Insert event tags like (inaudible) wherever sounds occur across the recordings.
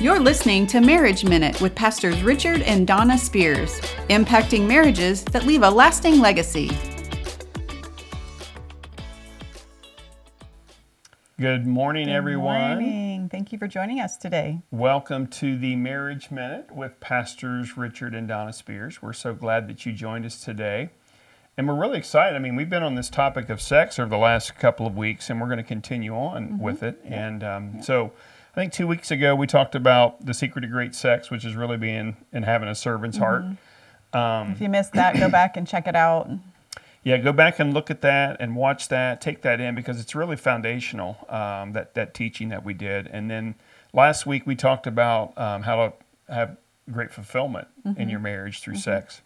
You're listening to Marriage Minute with Pastors Richard and Donna Spears, impacting marriages that leave a lasting legacy. Good morning, everyone. Good everyone. morning. Thank you for joining us today. Welcome to the Marriage Minute with Pastors Richard and Donna Spears. We're so glad that you joined us today. And we're really excited. I mean, we've been on this topic of sex over the last couple of weeks, and we're going to continue on Mm-hmm. with it. And um, so I think two weeks ago we talked about the secret of great sex, which is really being and having a servant's mm-hmm. heart. Um, if you missed that, go back and check it out. Yeah, go back and look at that and watch that. Take that in because it's really foundational. Um, that that teaching that we did, and then last week we talked about um, how to have great fulfillment in mm-hmm. your marriage through mm-hmm. sex,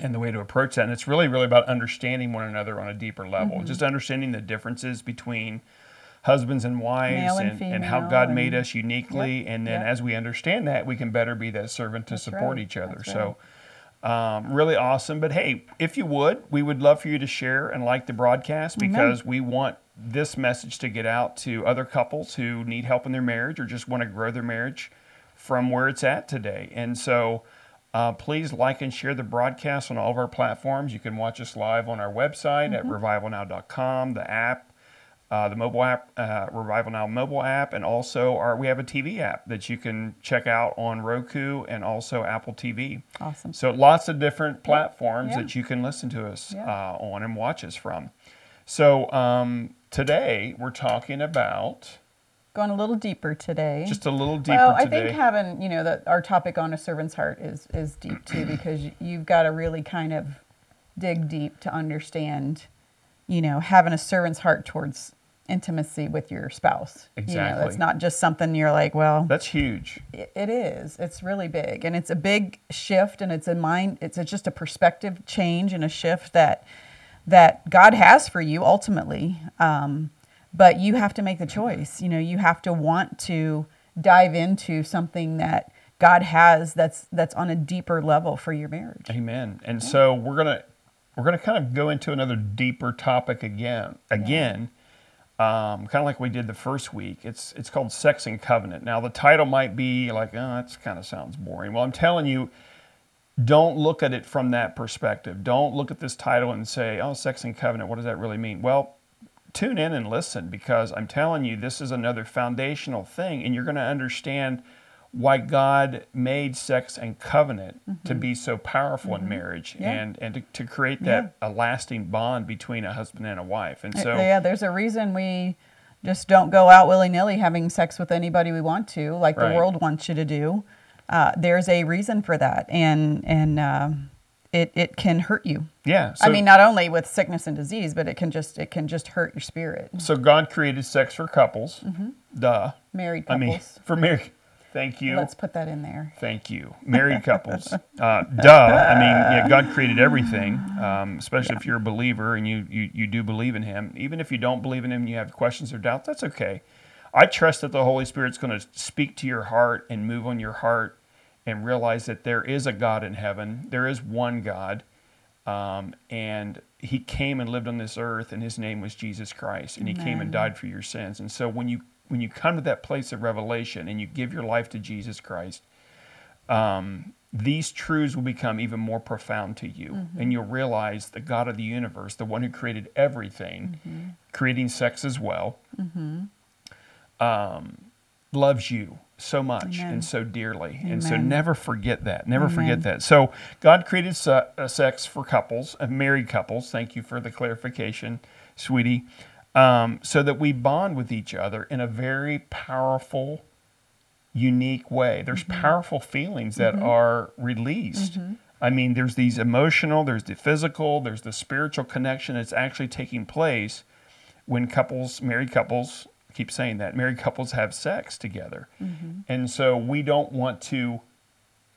and the way to approach that. And it's really really about understanding one another on a deeper level. Just understanding the differences between husbands and wives Male and and, how God made us uniquely. And then yep. as we understand that, we can better be that servant to support right, each other. that's So. Um, really awesome. But hey, if you would, we would love for you to share and like the broadcast because we want this message to get out to other couples who need help in their marriage or just want to grow their marriage from where it's at today. And so uh, please like and share the broadcast on all of our platforms. You can watch us live on our website at revivalnow.com, the app, uh, the mobile app, uh, Revival Now mobile app, and also our we have a TV app that you can check out on Roku and also Apple TV. Awesome. So lots of different platforms yeah. that you can listen to us Yeah. uh, on and watch us from. So um, today we're talking about Going a little deeper today. just a little deeper well, I today. think having you know that our topic on a servant's heart is is deep too (clears throat) because you've got to really kind of dig deep to understand, you know, having a servant's heart towards intimacy with your spouse. You know, Exactly. that's not just something you're like, well, That's huge. It it is. It's really big, and it's a big shift, and it's a mind. It's a, just a perspective change and a shift that that God has for you ultimately. Um, but you have to make the choice. You know, you have to want to dive into something that God has that's that's on a deeper level for your marriage. Amen. And so we're gonna we're gonna kind of go into another deeper topic again. Again, um, kind of like we did the first week. It's it's called Sex and Covenant. Now the title might be like, oh, that kind of sounds boring. Well, I'm telling you, don't look at it from that perspective. Don't look at this title and say, oh, Sex and Covenant. What does that really mean? Well, tune in and listen because I'm telling you, this is another foundational thing, and you're going to understand why God made sex and covenant to be so powerful in marriage Yeah. and, and to, to create that a lasting bond between a husband and a wife. And so, yeah, there's a reason we just don't go out willy nilly having sex with anybody we want to, like Right. the world wants you to do. Uh, there's a reason for that, and and uh, it it can hurt you. yeah. I mean, not only with sickness and disease, but it can just it can just hurt your spirit. so God created sex for couples. Duh. Married I couples. mean, for married. Thank you. Let's put that in there. Thank you. Married couples. Uh, duh. I mean, yeah, God created everything, um, especially if you're a believer and you, you, you do believe in Him. Even if you don't believe in Him you have questions or doubts, that's okay. I trust that the Holy Spirit's going to speak to your heart and move on your heart and realize that there is a God in heaven. There is one God. Um, and He came and lived on this earth, and His name was Jesus Christ. And He came and died for your sins. And so when you when you come to that place of revelation and you give your life to Jesus Christ, um, these truths will become even more profound to you. And you'll realize the God of the universe, the one who created everything, creating sex as well, um, loves you so much Amen. and so dearly. And so never forget that. Never Amen. forget that. So God created uh, sex for couples, uh, married couples. Thank you for the clarification, sweetie. Um, so that we bond with each other in a very powerful, unique way. There's mm-hmm. powerful feelings that mm-hmm. are released. Mm-hmm. I mean, there's these emotional, there's the physical, there's the spiritual connection that's actually taking place when couples, married couples, I keep saying that, married couples have sex together. And so we don't want to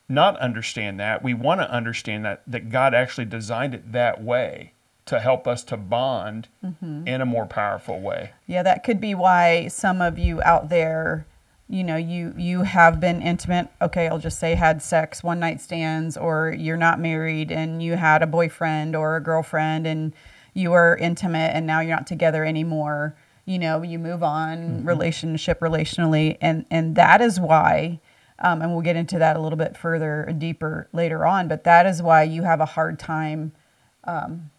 not understand that. We want to understand that that God actually designed it that way to help us to bond in a more powerful way. Yeah, that could be why some of you out there, you know, you you have been intimate. Okay, I'll just say had sex, one night stands, or you're not married and you had a boyfriend or a girlfriend and you were intimate and now you're not together anymore. you know, you move on relationship relationally, and and that is why. Um, and we'll get into that a little bit further and deeper later on. But that is why you have a hard time um,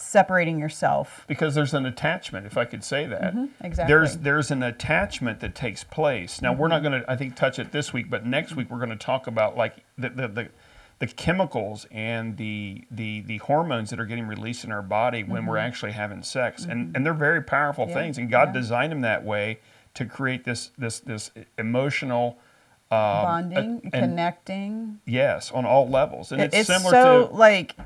separating yourself. because there's an attachment if i could say that Mm-hmm, exactly. there's there's an attachment that takes place now we're not going to i think touch it this week but next week we're going to talk about like the the, the the chemicals and the, the the hormones that are getting released in our body when we're actually having sex and and they're very powerful Mm-hmm. Yeah, things and god yeah. designed them that way to create this this this emotional um, Bonding, and- connecting. yes on all levels and It- it's, it's similar so to like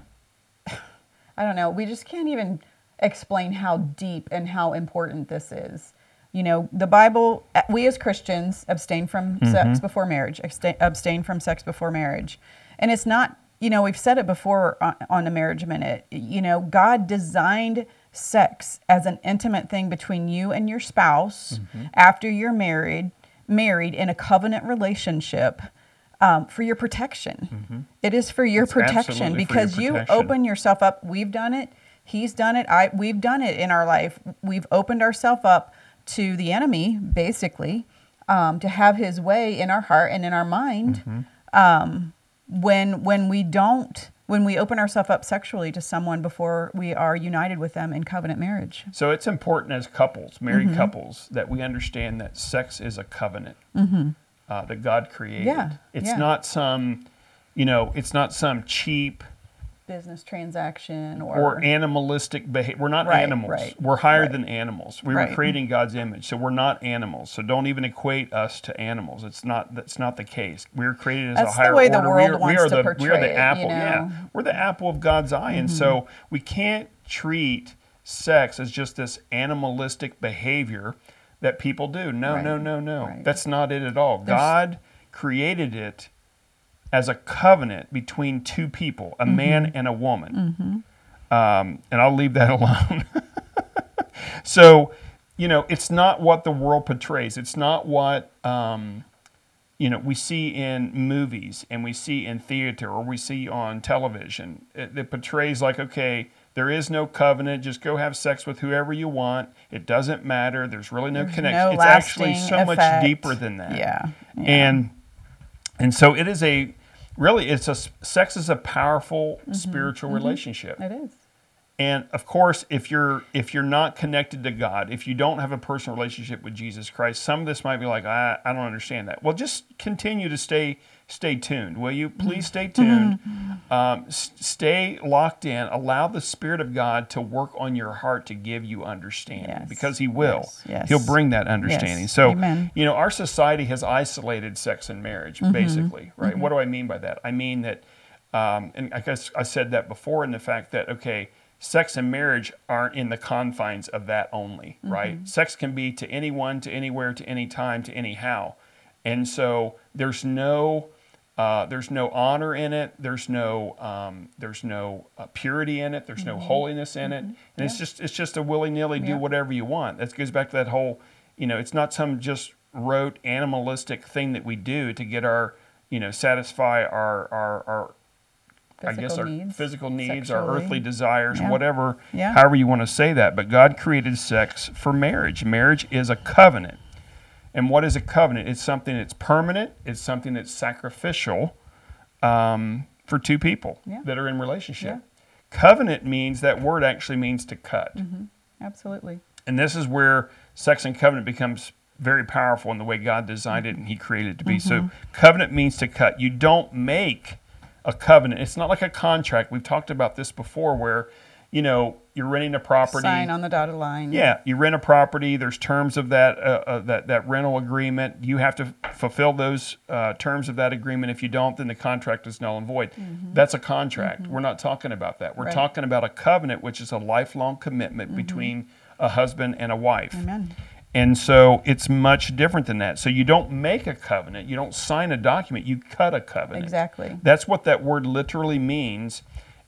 I don't know. We just can't even explain how deep and how important this is. You know, the Bible. uh, We as Christians abstain from Mm-hmm. sex before marriage. Abstain, abstain from sex before marriage, and it's not. You know, we've said it before on, on the Marriage Minute. You know, God designed sex as an intimate thing between you and your spouse Mm-hmm. after you're married, married in a covenant relationship. Um, for your protection, It is for your Mm-hmm. It's protection for your because you open yourself up. We've done it. He's done it. I we've done it in our life. We've opened ourselves up to the enemy, basically, um, to have his way in our heart and in our mind. Mm-hmm. Um, when when we don't, when we open ourselves up sexually to someone before we are united with them in covenant marriage. So it's important as couples, married Mm-hmm. couples, that we understand that sex is a covenant uh, that God created. Mm-hmm. Yeah, It's yeah. not some, you know, it's not some cheap Business transaction or, or animalistic behavior. We're not Right, animals. right, we're higher right. than animals. We were created in God's image, so we're not animals. So don't even equate us to animals. It's not. That's not the case. We are created as That's a the higher way the world we are, wants we are to the, portray we are it, the you apple. Yeah, know? Mm-hmm. we're the apple of God's eye, and so we can't treat sex as just this animalistic behavior that people do. No, Right, no, no, no. right. That's not it at all. There's- God created it as a covenant between two people, Mm-hmm. a man and a woman. Um, and I'll leave that (laughs) alone. so, you know, it's not what the world portrays. It's not what, um, you know, we see in movies and we see in theater or we see on television. It, it portrays like, okay, there is no covenant. Just go have sex with whoever you want. It doesn't matter. There's really no There's connection. no it's actually so much deeper than that. Yeah, yeah. And and so it is a really it's a sex is a powerful Mm-hmm. spiritual relationship. it is. And of course, if you're if you're not connected to God, if you don't have a personal relationship with Jesus Christ, some of this might be like, I, I don't understand that. Well, just continue to stay stay tuned, will you? Please stay tuned. Um, s- stay locked in. Allow the Spirit of God to work on your heart to give you understanding, Yes. because He will. Yes. Yes. He'll bring that understanding. So, Amen. you know, our society has isolated sex and marriage, Mm-hmm. basically, right? What do I mean by that? I mean that, um, and I guess I said that before in the fact that, okay, sex and marriage aren't in the confines of that only, Mm-hmm. right? Sex can be to anyone, to anywhere, to any time, to anyhow. And so there's no. Uh, there's no honor in it. There's no um, there's no uh, purity in it. There's no holiness in it, and it's just it's just a willy nilly do Mm-hmm. Whatever you want. That goes back to that whole, you know, it's not some just rote animalistic thing that we do to get our, you know, satisfy our our, our I guess our needs, physical needs, our earthly desires, Yeah. whatever, Yeah. however you want to say that. But God created sex for marriage. Marriage is a covenant. And what is a covenant? It's something that's permanent. It's something that's sacrificial um, for two people Yeah. that are in relationship. Covenant means that word actually means to cut. Absolutely. And this is where sex and covenant becomes very powerful in the way God designed it and He created it to be. So, covenant means to cut. You don't make a covenant. It's not like a contract. We've talked about this before where, you know, you're renting a property. Sign on the dotted line. Yeah, you rent a property. There's terms of that uh, uh, that that rental agreement. You have to fulfill those uh, terms of that agreement. If you don't, then the contract is null and void. That's a contract. We're not talking about that. We're Right. talking about a covenant, which is a lifelong commitment between a husband and a wife. Amen. And so it's much different than that. So you don't make a covenant. You don't sign a document. You cut a covenant. Exactly. That's what that word literally means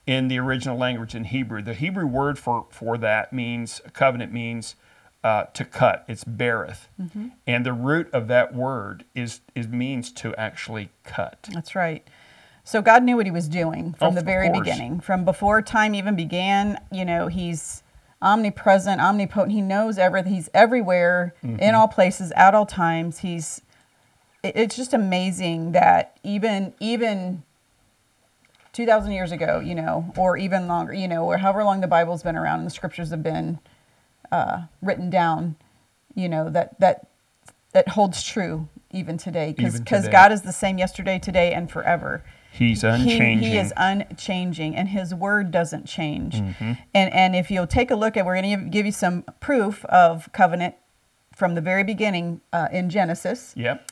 in the original language in Hebrew. The Hebrew word for, for that means, covenant means uh, to cut. It's bereth. Mm-hmm. And the root of that word is, is means to actually cut. That's right. So God knew what He was doing from Oh, the very beginning, from before time even began. You know, He's omnipresent, omnipotent. He knows everything. He's everywhere, in all places, at all times. He's. It's just amazing that even even. 2000 years ago you know or even longer you know or however long the bible's been around and the scriptures have been uh, written down you know that that that holds true even today because god is the same yesterday today and forever He's he, unchanging. he is unchanging and his word doesn't change Mm-hmm. and and if you'll take a look at we're going to give you some proof of covenant from the very beginning uh, in genesis Yep.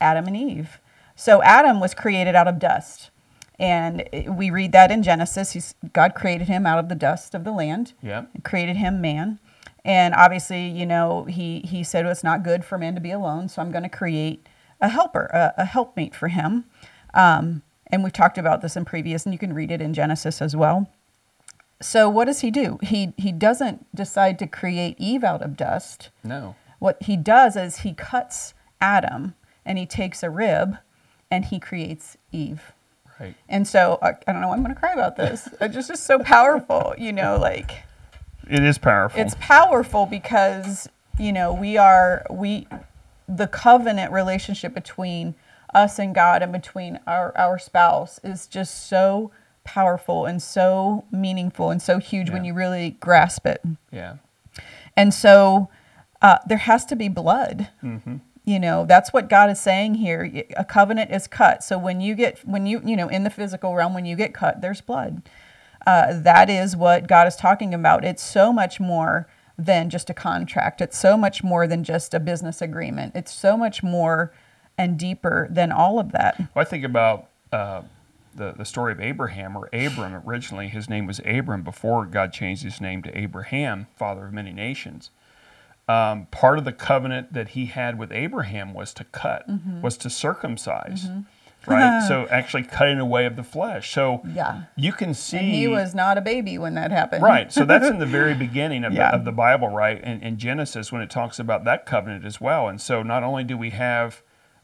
Adam and Eve. So Adam was created out of dust. And we read that in Genesis. He's, God created him out of the dust of the land. Yep. and Created him man. And obviously, you know, he, he said, well, it's not good for man to be alone. So I'm going to create a helper, a, a helpmate for him. Um, and we've talked about this in previous, and you can read it in Genesis as well. So what does he do? He, he doesn't decide to create Eve out of dust No. what he does is he cuts Adam and he takes a rib and he creates Eve. Right. And so I, I don't know, I'm going to cry about this. It's just, just so powerful, you know, like It is powerful. it's powerful because, you know, we are, we, the covenant relationship between us and God and between our, our spouse is just so powerful and so meaningful and so huge when you really grasp it. yeah. And so uh, there has to be blood. You know, that's what God is saying here. a covenant is cut. So when you get, when you, you know, in the physical realm, when you get cut, there's blood. Uh, that is what God is talking about. It's so much more than just a contract, it's so much more than just a business agreement. It's so much more and deeper than all of that. Well, I think about uh, the the story of Abraham or Abram. Originally, his name was Abram before God changed his name to Abraham, father of many nations. Um, part of the covenant that he had with Abraham was to cut, Mm-hmm. was to circumcise, right? (laughs) so actually cutting away of the flesh. So Yeah. you can see And he was not a baby when that happened. Right. So that's in the (laughs) very beginning of, Yeah. the, of the Bible, right? And in Genesis, when it talks about that covenant as well. And so not only do we have,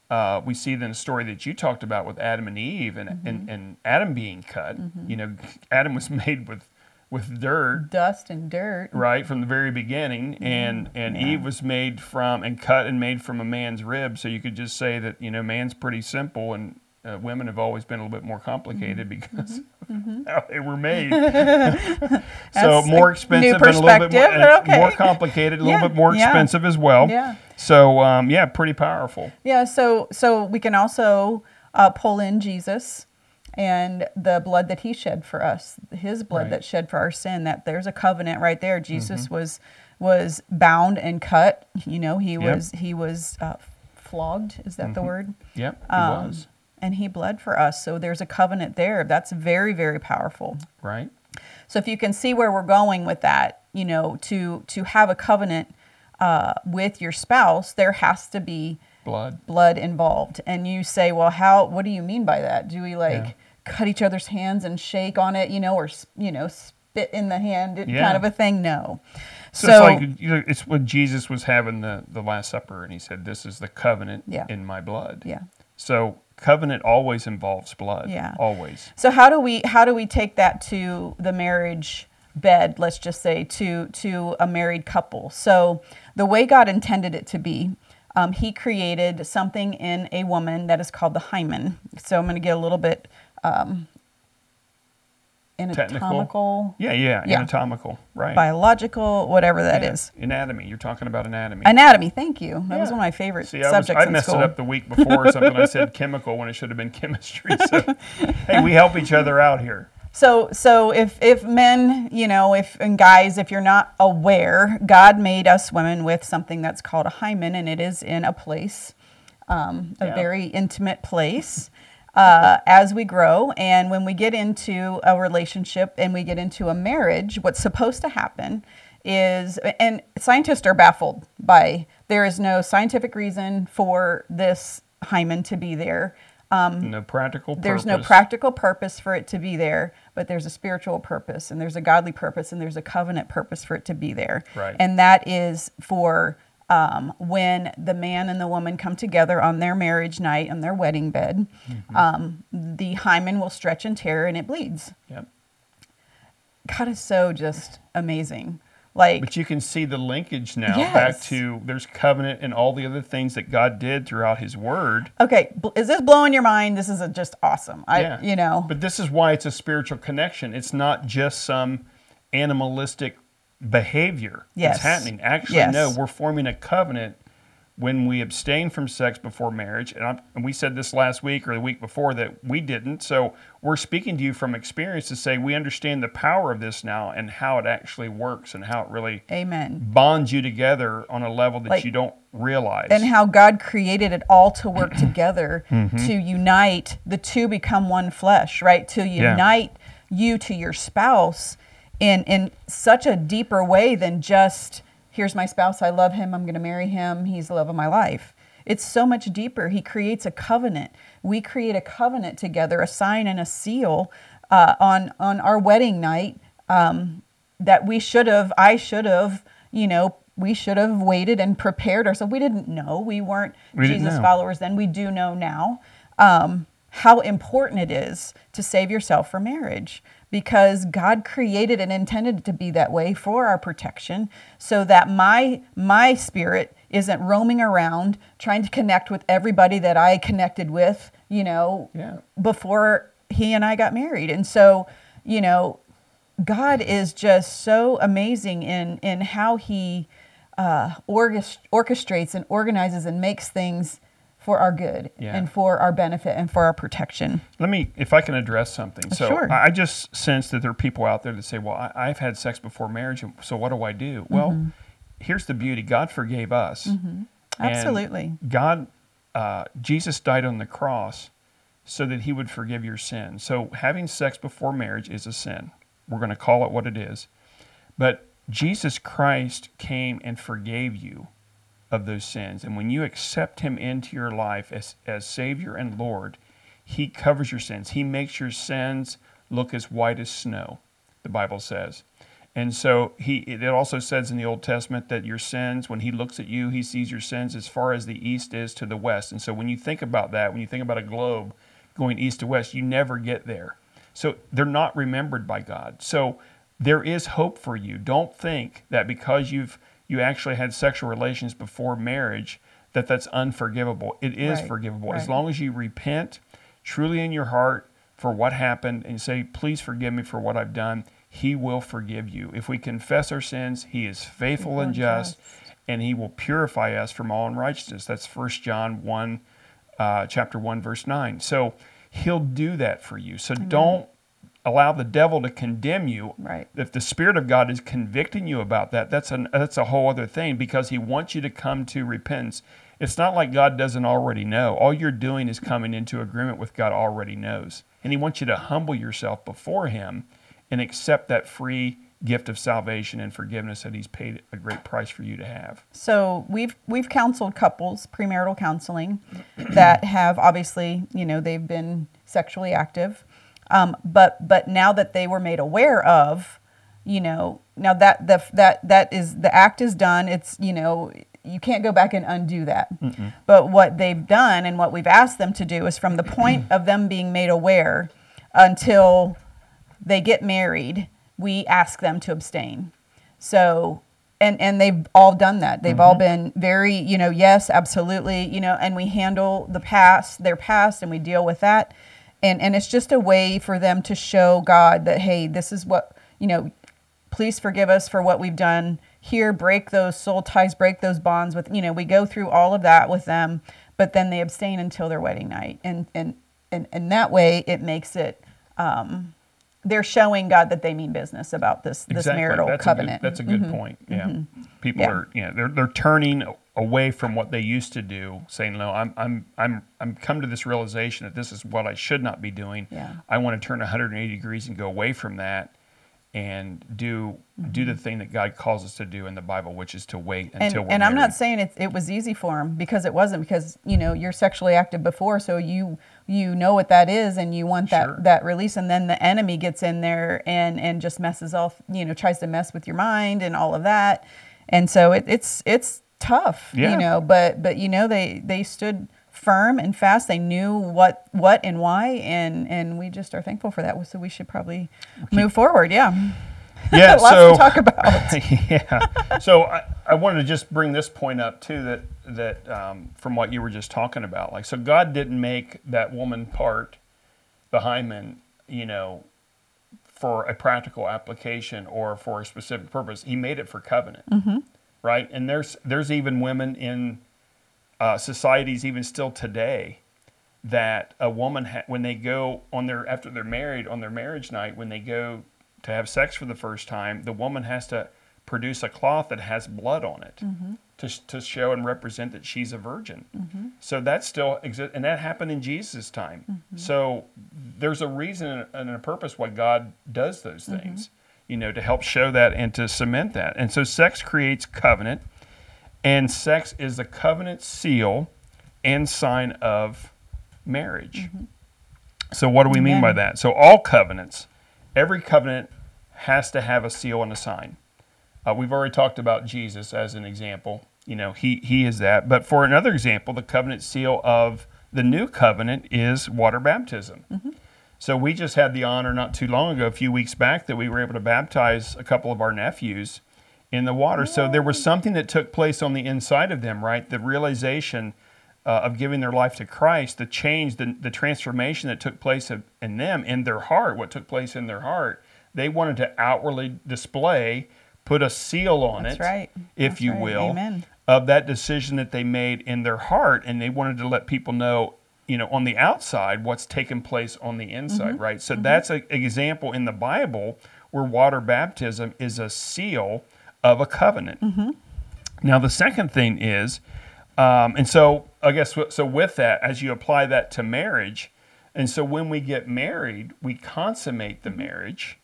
uh, we see then the story that you talked about with Adam and Eve and, Mm-hmm. and, and Adam being cut. You know, Adam was (laughs) made with, with dirt. Dust and dirt. Right from the very beginning, and and Eve was made from and cut and made from a man's rib. So you could just say that you know man's pretty simple, and uh, women have always been a little bit more complicated Mm-hmm. because of (laughs) how they were made. (laughs) so more expensive and a little bit more, perspective, and but okay. more complicated, a little Yeah, bit more yeah. expensive as well. Yeah. So um, yeah, pretty powerful. Yeah, so so we can also uh, pull in Jesus and the blood that he shed for us, his blood Right. that shed for our sin. That there's a covenant right there. Jesus was was bound and cut. You know, he Mm-hmm. Yep. was he was uh, flogged. Is that the word? Yep, it Um, was And he bled for us. So there's a covenant there. That's very very powerful. right. So if you can see where we're going with that, you know, to to have a covenant uh, with your spouse, there has to be Blood. blood involved. And you say, well, how? What do you mean by that? Do we like Yeah. cut each other's hands and shake on it, you know, or you know, spit in the hand, Yeah. kind of a thing? No. So, So, it's like you know, it's when Jesus was having the the Last Supper, and he said, "This is the covenant Yeah. in my blood." yeah. So covenant always involves blood. Yeah. Always. So how do we how do we take that to the marriage bed? Let's just say to to a married couple. So the way God intended it to be. Um, he created something in a woman that is called the hymen. So I'm going to get a little bit um, anatomical, Yeah, yeah, Yeah. anatomical, right? biological, whatever that Yeah, is. Anatomy. You're talking about anatomy. Anatomy. Thank you. That was one of my favorite See, I, was, subjects I in messed school. it up the week before or something. I said (laughs) chemical when it should have been chemistry. So, hey, we help each other out here. So, so if if men, you know, if and guys, if you're not aware, God made us women with something that's called a hymen, and it is in a place, um, a Yeah. very intimate place. Uh, as we grow, and when we get into a relationship and we get into a marriage, what's supposed to happen is, and scientists are baffled by there is no scientific reason for this hymen to be there. No practical purpose. Um, There's no practical purpose for it to be there, but there's a spiritual purpose and there's a godly purpose and there's a covenant purpose for it to be there. Right. And that is for um, when the man and the woman come together on their marriage night, on their wedding bed, Mm-hmm. um, the hymen will stretch and tear and it bleeds. Yep. God is so just amazing. Like, But you can see the linkage now back to there's covenant and all the other things that God did throughout His Word. okay, is this blowing your mind? This is just awesome. I, you know, But this is why it's a spiritual connection. It's not just some animalistic behavior Yes. that's happening. Actually, Yes. no, we're forming a covenant when we abstain from sex before marriage. And, I'm, and we said this last week or the week before that we didn't. So we're speaking to you from experience to say we understand the power of this now and how it actually works and how it really amen. bonds you together on a level that Like- you don't realize. and how God created it all to work (clears throat) together Mm-hmm. to unite the two become one flesh, right? To Yeah. unite you to your spouse in in such a deeper way than just here's my spouse, I love him, I'm going to marry him, he's the love of my life. It's so much deeper. He creates a covenant. We create a covenant together, a sign and a seal uh, on on our wedding night um, that we should have. I should have. You know, we should have waited and prepared ourselves. We didn't know. We weren't We Jesus followers then. We do know now um, how important it is to save yourself for marriage because God created and intended it to be that way for our protection so that my my spirit isn't roaming around trying to connect with everybody that I connected with, you know, Yeah. before he and I got married. And so, you know, God is just so amazing in in how he uh, orchestrates and organizes and makes things for our good Yeah. and for our benefit and for our protection. Let me, if I can address something. So Sure. I just sense that there are people out there that say, "Well, I, I've had sex before marriage, and so what do I do?" Well, here's the beauty: God forgave us. And Absolutely. God, uh, Jesus died on the cross so that He would forgive your sin. So having sex before marriage is a sin. We're going to call it what it is, but Jesus Christ came and forgave you of those sins. And when you accept him into your life as, as Savior and Lord, he covers your sins. He makes your sins look as white as snow, the Bible says. And so he it also says in the Old Testament that your sins, when he looks at you, he sees your sins as far as the east is to the west. And so when you think about that, when you think about a globe going east to west, you never get there. So they're not remembered by God. So there is hope for you. Don't think that because you've you actually had sexual relations before marriage that that's unforgivable. It is Right, forgivable as long as you repent truly in your heart for what happened and say, "Please forgive me for what I've done." He will forgive you. If we confess our sins, he is faithful and and just, and he will purify us from all unrighteousness. That's 1 John 1 uh, chapter 1 verse 9. So he'll do that for you. So don't allow the devil to condemn you. Right. If the spirit of God is convicting you about that, that's an that's a whole other thing because he wants you to come to repentance. It's not like God doesn't already know. All you're doing is coming into agreement with God already knows. And he wants you to humble yourself before him and accept that free gift of salvation and forgiveness that he's paid a great price for you to have. So we've we've counseled couples, premarital counseling, that have obviously, you know, they've been sexually active, um, but but now that they were made aware of, you know, now that the that that is the act is done. It's you know you can't go back and undo that. But what they've done and what we've asked them to do is from the point of them being made aware until they get married, we ask them to abstain. So, and and they've all done that. They've all been very, you know, yes, absolutely, you know, and we handle the past, their past, and we deal with that. And and it's just a way for them to show God that hey, this is what you know. Please forgive us for what we've done here. Break those soul ties, break those bonds with you know. We go through all of that with them, but then they abstain until their wedding night, and and and and that way it makes it. Um, they're showing God that they mean business about this this marital that's covenant. Mm-hmm. A good, that's a good point. Yeah, people Yeah. are you know they're they're turning away from what they used to do, saying no, I'm I'm I'm I'm come to this realization that this is what I should not be doing. Yeah. I want to turn 180 degrees and go away from that and do do the thing that God calls us to do in the Bible, which is to wait Mm-hmm. and, until we're and I'm not saying it, it was easy for him because it wasn't because you know you're sexually active before so you you know what that is and you want that Sure. that release and then the enemy gets in there and and just messes off you know tries to mess with your mind and all of that and so it, it's it's tough Yeah. you know but but you know they they stood firm and fast they knew what what and why and and we just are thankful for that so we should probably move forward yeah (laughs) Yeah, (laughs) Lots so to talk about. (laughs) yeah. So I, I wanted to just bring this point up too that that um, from what you were just talking about, like so God didn't make that woman part, the hymen, you know, for a practical application or for a specific purpose. He made it for covenant, right? And there's there's even women in uh, societies even still today that a woman ha- when they go on their after they're married on their marriage night when they go to have sex for the first time the woman has to produce a cloth that has blood on it mm-hmm. to, sh- to show and represent that she's a virgin. Mm-hmm. So that still exists and that happened in jesus time. Mm-hmm. So there's a reason and a purpose why god does those things you know to help show that and to cement that and so sex creates covenant and sex is the covenant seal and sign of marriage. So, what do we mean by that? So, all covenants, every covenant has to have a seal and a sign. Uh, we've already talked about Jesus as an example. You know, he, he is that. But for another example, the covenant seal of the new covenant is water baptism. So we just had the honor not too long ago, a few weeks back, that we were able to baptize a couple of our nephews in the water. So there was something that took place on the inside of them, right? The realization uh, of giving their life to Christ, the change, the, the transformation that took place of- in them, in their heart, what took place in their heart. They wanted to outwardly display, put a seal on That's it, right. if That's you right. will, Amen. of that decision that they made in their heart, and they wanted to let people know, you know, on the outside what's taken place on the inside, Mm-hmm. right? So that's an example in the Bible where water baptism is a seal of a covenant. Mm-hmm. Now the second thing is, um, and so I guess so with that, as you apply that to marriage, and so when we get married, we consummate Mm-hmm. the marriage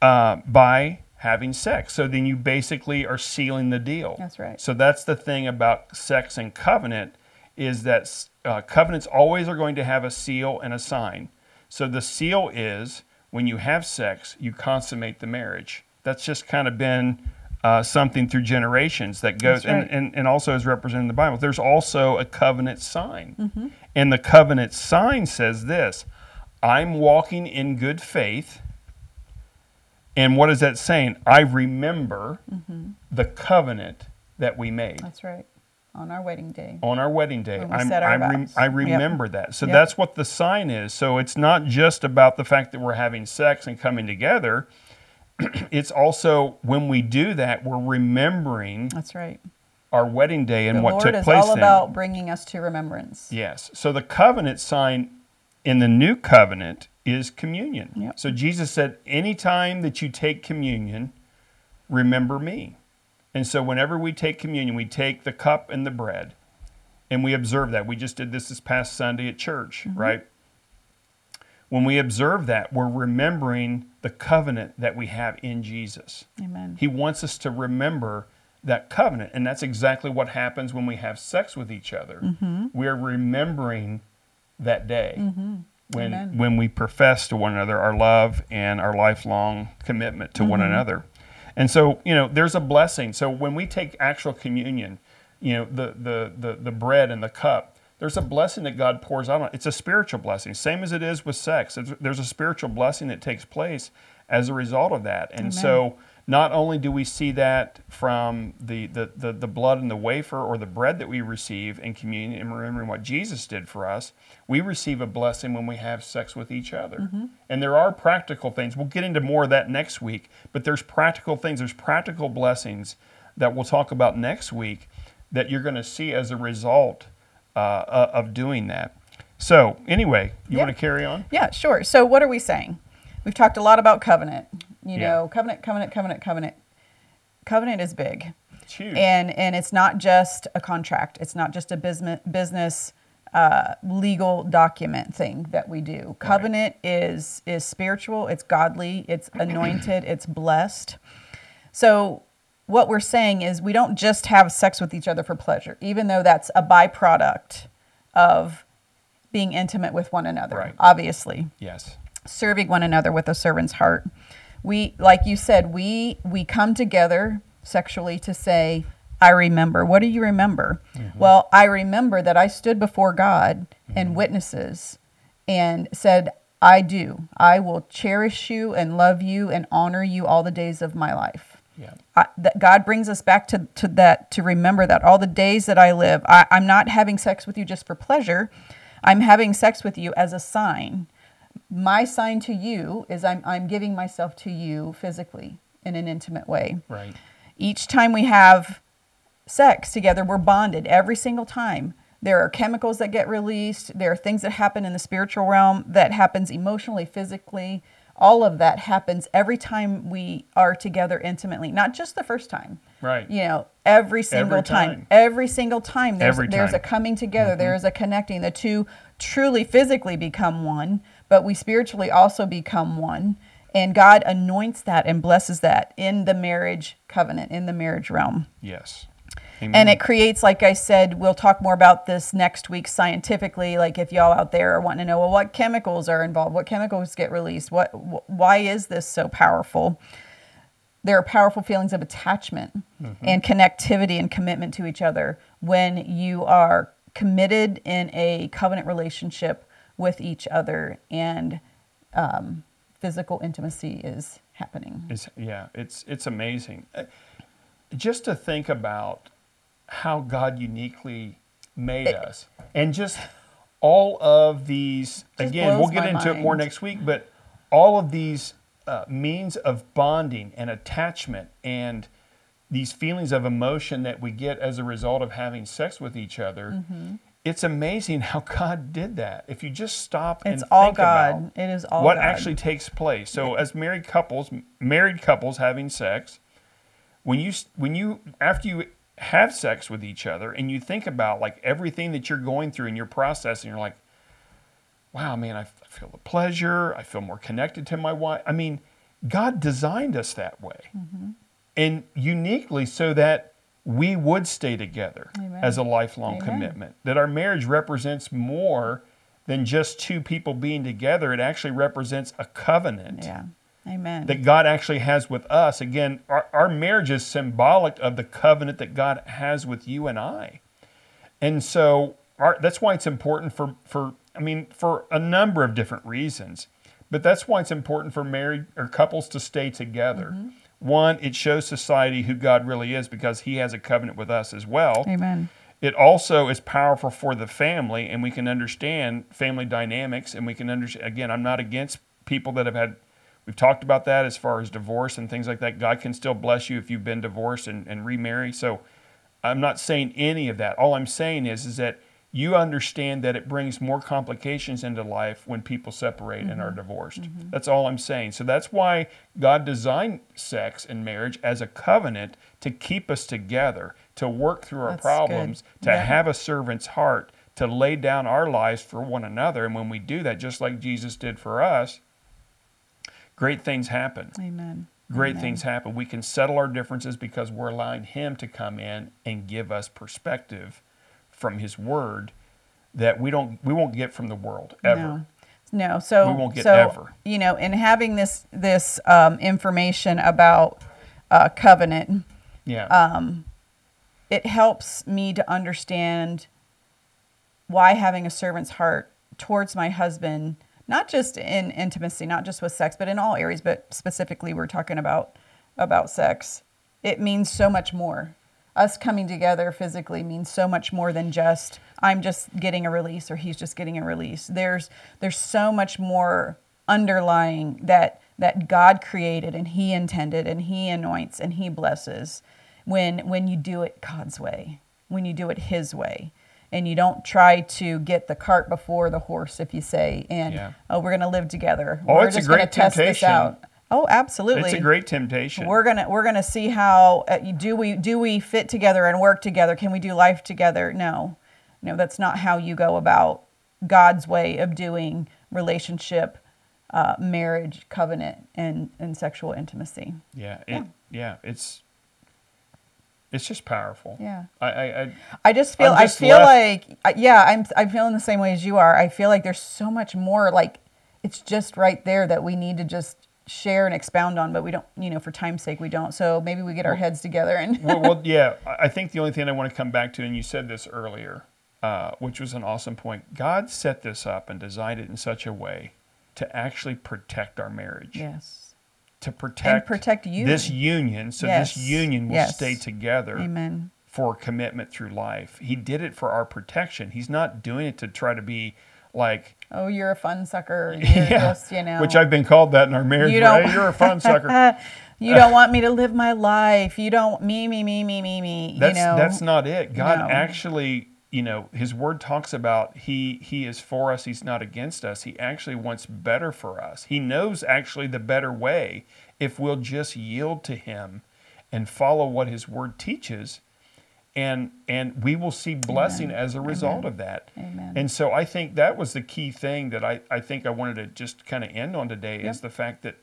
uh, by having sex. So then you basically are sealing the deal. That's right. So that's the thing about sex and covenant is that uh, covenants always are going to have a seal and a sign. So the seal is when you have sex, you consummate the marriage. That's just kind of been uh, something through generations that goes, right. and, and, and also is represented in the Bible. There's also a covenant sign. Mm-hmm. And the covenant sign says this I'm walking in good faith. And what is that saying? I remember Mm-hmm. the covenant that we made That's right. On our wedding day. on our wedding day. We our I, rem-. I Yep. remember that. So Yep. that's what the sign is. So it's not just about the fact that we're having sex and coming together. (clears throat) it's also when we do that, we're remembering That's right. our wedding day and The what Lord took is place all then. about bringing us to remembrance. Yes. So the covenant sign in the new covenant is communion. Yep. So Jesus said, anytime that you take communion, remember me. And so whenever we take communion, we take the cup and the bread and we observe that. We just did this this past Sunday at church, Mm-hmm. right? When we observe that, we're remembering the covenant that we have in Jesus. Amen. He wants us to remember that covenant. And that's exactly what happens when we have sex with each other. Mm-hmm. We're remembering that day when, Amen. when we profess to one another our love and our lifelong commitment to one Mm-hmm. another. And so, you know, there's a blessing. So when we take actual communion, you know, the, the, the, the bread and the cup, there's a blessing that God pours out on. It's a spiritual blessing, same as it is with sex. There's a spiritual blessing that takes place as a result of that. And so, not only do we see that from the, the, the, the blood and the wafer or the bread that we receive in communion and remembering what Jesus did for us, we receive a blessing when we have sex with each other. And there are practical things. We'll get into more of that next week, but there's practical things, there's practical blessings that we'll talk about next week that you're going to see as a result uh, uh, of doing that. So, anyway, you Yeah. want to carry on? Yeah, sure. So what are we saying? We've talked a lot about covenant. You Yeah. know, covenant, covenant, covenant, covenant. Covenant is big. It's huge. And and it's not just a contract. It's not just a business business uh, legal document thing that we do. Covenant is is spiritual. It's godly. It's (clears throat) anointed. it's blessed. So what we're saying is we don't just have sex with each other for pleasure, even though that's a byproduct of being intimate with one another. Right. Obviously yes. serving one another with a servant's heart. We, like you said, we we come together sexually to say, "I remember." What do you remember? Mm-hmm. Well, I remember that I stood before God and mm-hmm. witnesses and said, I do. I will cherish you and love you and honor you all the days of my life. Yeah. I, that God brings us back to, to that to remember that all the days that I live, I, I'm not having sex with you just for pleasure. I'm having sex with you as a sign. My sign to you is I'm, I'm giving myself to you physically in an intimate way. Right. Each time we have sex together, we're bonded every single time. There are chemicals that get released. There are things that happen in the spiritual realm that happens emotionally, physically. All of that happens every time we are together intimately, not just the first time. Right. You know, every single Every time. time. Every single time there's Every there's a time. Mm-hmm. coming together, there is a connecting. The two truly physically become one, but we spiritually also become one. And God anoints that and blesses that in the marriage covenant, in the marriage realm. Yes. And it creates, like I said, we'll talk more about this next week scientifically. Like if y'all out there are wanting to know, well, what chemicals are involved? What chemicals get released? What? Wh- why is this so powerful? There are powerful feelings of attachment mm-hmm. and connectivity and commitment to each other when you are committed in a covenant relationship with each other, and um, physical intimacy is happening. It's, yeah, it's it's amazing. Uh, Just to think about how God uniquely made us, and just all of these. Again, we'll get into it more next week, but all of these uh, means of bonding and attachment and these feelings of emotion that we get as a result of having sex with each other. Mm-hmm. It's amazing how (laughs) God did that. If you just stop It's and all think about It's all God. It is all what God. actually takes place. So as married couples, married couples having sex, when you when you after you have sex with each other and you think about like everything that you're going through and you're processing, you're like, wow, man, I, f- I feel the pleasure. I feel more connected to my wife. I mean, God designed us that way, Mm-hmm. and uniquely so that we would stay together Amen. as a lifelong Amen. commitment. That our marriage represents more than just two people being together. It actually represents a covenant Yeah. Amen. that God actually has with us. Again, our, our marriage is symbolic of the covenant that God has with you and I. And so our, that's why it's important for, for, I mean, for a number of different reasons. But that's why it's important for married or couples to stay together. Mm-hmm. One, it shows society who God really is because He has a covenant with us as well. Amen. It also is powerful for the family, and we can understand family dynamics, and we can understand. Again, I'm not against people that have had. We've talked about that as far as divorce and things like that. God can still bless you if you've been divorced and, and remarry. So, I'm not saying any of that. All I'm saying is, is that you understand that it brings more complications into life when people separate and are mm-hmm. divorced. Mm-hmm. That's all I'm saying. So that's why God designed sex and marriage as a covenant to keep us together, to work through our That's problems, good. to Yeah. have a servant's heart, to lay down our lives for one another. And when we do that, just like Jesus did for us, great things happen Amen. great Amen. things happen. We can settle our differences because we're allowing Him to come in and give us perspective from His Word that we don't we won't get from the world ever. No. No, so We won't get so, ever. You know, in having this this um, information about uh, covenant, Yeah, Um, it helps me to understand why having a servant's heart towards my husband, not just in intimacy, not just with sex, but in all areas, but specifically we're talking about about sex. It means so much more. Us coming together physically means so much more than just I'm just getting a release or he's just getting a release. There's there's so much more underlying that that God created and he intended and he anoints and he blesses when when you do it God's way, when you do it his way. And you don't try to get the cart before the horse, if you say, and Yeah. oh, we're going to live together. Oh, we're it's a just gonna great test this temptation. out. Oh, absolutely. it's a great temptation. We're gonna we're gonna see how uh, do we do we fit together and work together? Can we do life together? No, no, that's not how you go about God's way of doing relationship, uh, marriage, covenant, and and sexual intimacy. yeah, it, yeah, it's it's just powerful. Yeah. I, I, I I just feel just I feel left- like yeah I'm I'm feeling the same way as you are. I feel like there's so much more like it's just right there that we need to just share and expound on, but we don't you know for time's sake we don't. So maybe we get our heads together and well, well, (laughs) yeah. I think the only thing I want to come back to, and you said this earlier, uh, which was an awesome point. God set this up and designed it in such a way to actually protect our marriage, Yes. to protect protect you. this union, so Yes. this union will Yes. stay together Amen. for commitment through life. He did it for our protection. He's not doing it to try to be like, Oh, you're a fun sucker. (laughs) You're yeah, just, you know. which I've been called that in our marriage. You don't- You're a fun (laughs) sucker. you don't want me to live my life. You don't me me me me me me. That's you know. that's not it. God No. actually, you know, His Word talks about He He is for us. He's not against us. He actually wants better for us. He knows actually the better way if we'll just yield to Him and follow what His Word teaches, and and we will see blessing as a result of that. Amen. And so I think that was the key thing that I I think I wanted to just kind of end on today is the fact that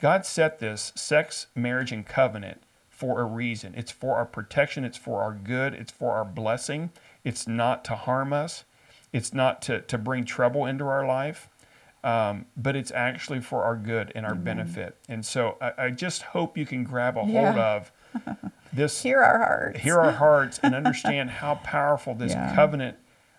God set this sex, marriage, and covenant for a reason. It's for our protection, it's for our good, it's for our blessing. It's not to harm us, it's not to, to bring trouble into our life, um, but it's actually for our good and our benefit. And so I, I just hope you can grab a hold of (laughs) this Hear our hearts. hear our (laughs) hearts and understand how powerful this Yeah. covenant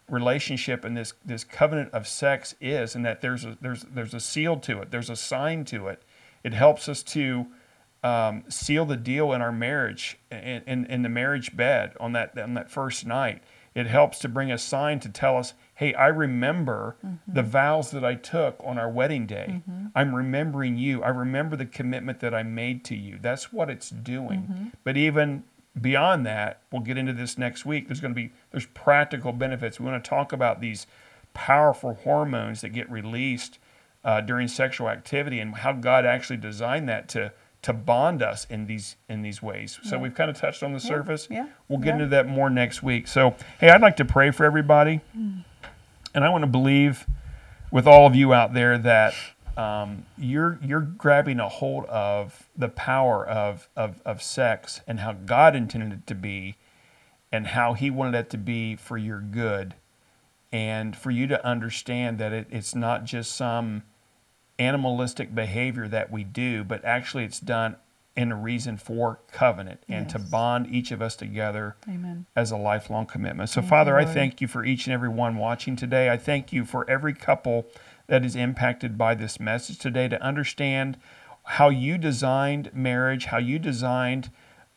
relationship and this this covenant of sex is and that there's a there's there's a seal to it there's a sign to it it helps us to um, seal the deal in our marriage in, in, in the marriage bed on that on that first night it helps to bring a sign to tell us hey i remember the mm-hmm. vows that i took on our wedding day. Mm-hmm. I'm remembering you. I remember the commitment that i made to you. That's what it's doing. Mm-hmm. But even beyond that we'll get into this next week there's going to be there's practical benefits. We want to talk about these powerful hormones that get released uh, during sexual activity and how god actually designed that to to bond us in these in these ways. So we've kind of touched on the surface. Yeah, we'll get yeah. into that more next week. So hey i'd like to pray for everybody mm. And i want to believe with all of you out there that um, you're you're grabbing a hold of the power of, of of sex and how God intended it to be, and how He wanted it to be for your good, and for you to understand that it, it's not just some animalistic behavior that we do, but actually it's done in a reason for covenant and to bond each of us together Amen. as a lifelong commitment. So, Father, I thank you for each and every one watching today. I thank you for every couple that is impacted by this message today to understand how you designed marriage, how you designed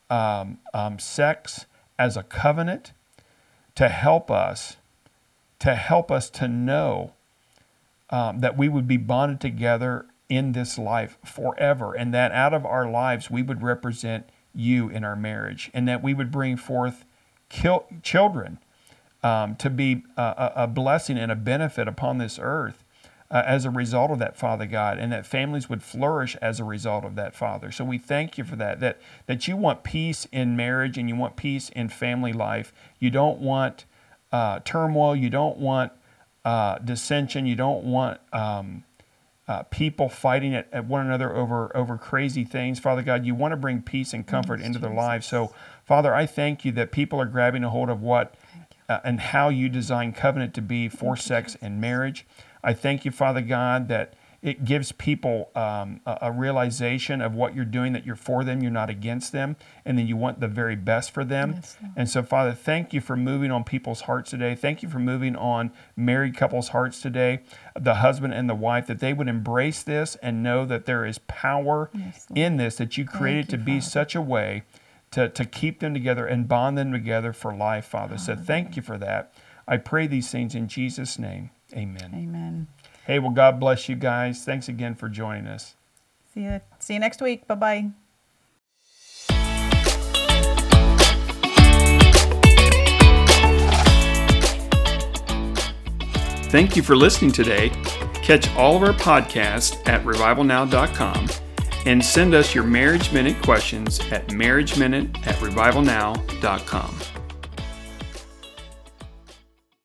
um, um, sex as a covenant to help us, to help us to know um, that we would be bonded together in this life forever, and that out of our lives we would represent you in our marriage, and that we would bring forth kil- children um, to be a, a blessing and a benefit upon this earth uh, as a result of that, Father God, and that families would flourish as a result of that, Father. So we thank you for that. That that you want peace in marriage and you want peace in family life. You don't want uh, turmoil. You don't want uh, dissension. You don't want um, uh, people fighting at, at one another over over crazy things. Father God, you want to bring peace and comfort into their lives. So, Father, I thank you that people are grabbing a hold of what uh, and how you design covenant to be for sex and marriage. I thank you, Father God, that it gives people um, a, a realization of what you're doing, that you're for them, you're not against them, and then you want the very best for them. and so, Father, thank you for moving on people's hearts today. Thank you for moving on married couples' hearts today, the husband and the wife, that they would embrace this and know that there is power in this, that you created to be such a way to, to keep them together and bond them together for life, Father. So thank you for that. I pray these things in Jesus' name. Amen. Amen. Hey, well, God bless you guys. Thanks again for joining us. See you. See you next week. Bye bye. Thank you for listening today. Catch all of our podcasts at revivalnow.com and send us your Marriage Minute questions at marriageminute at revivalnow.com.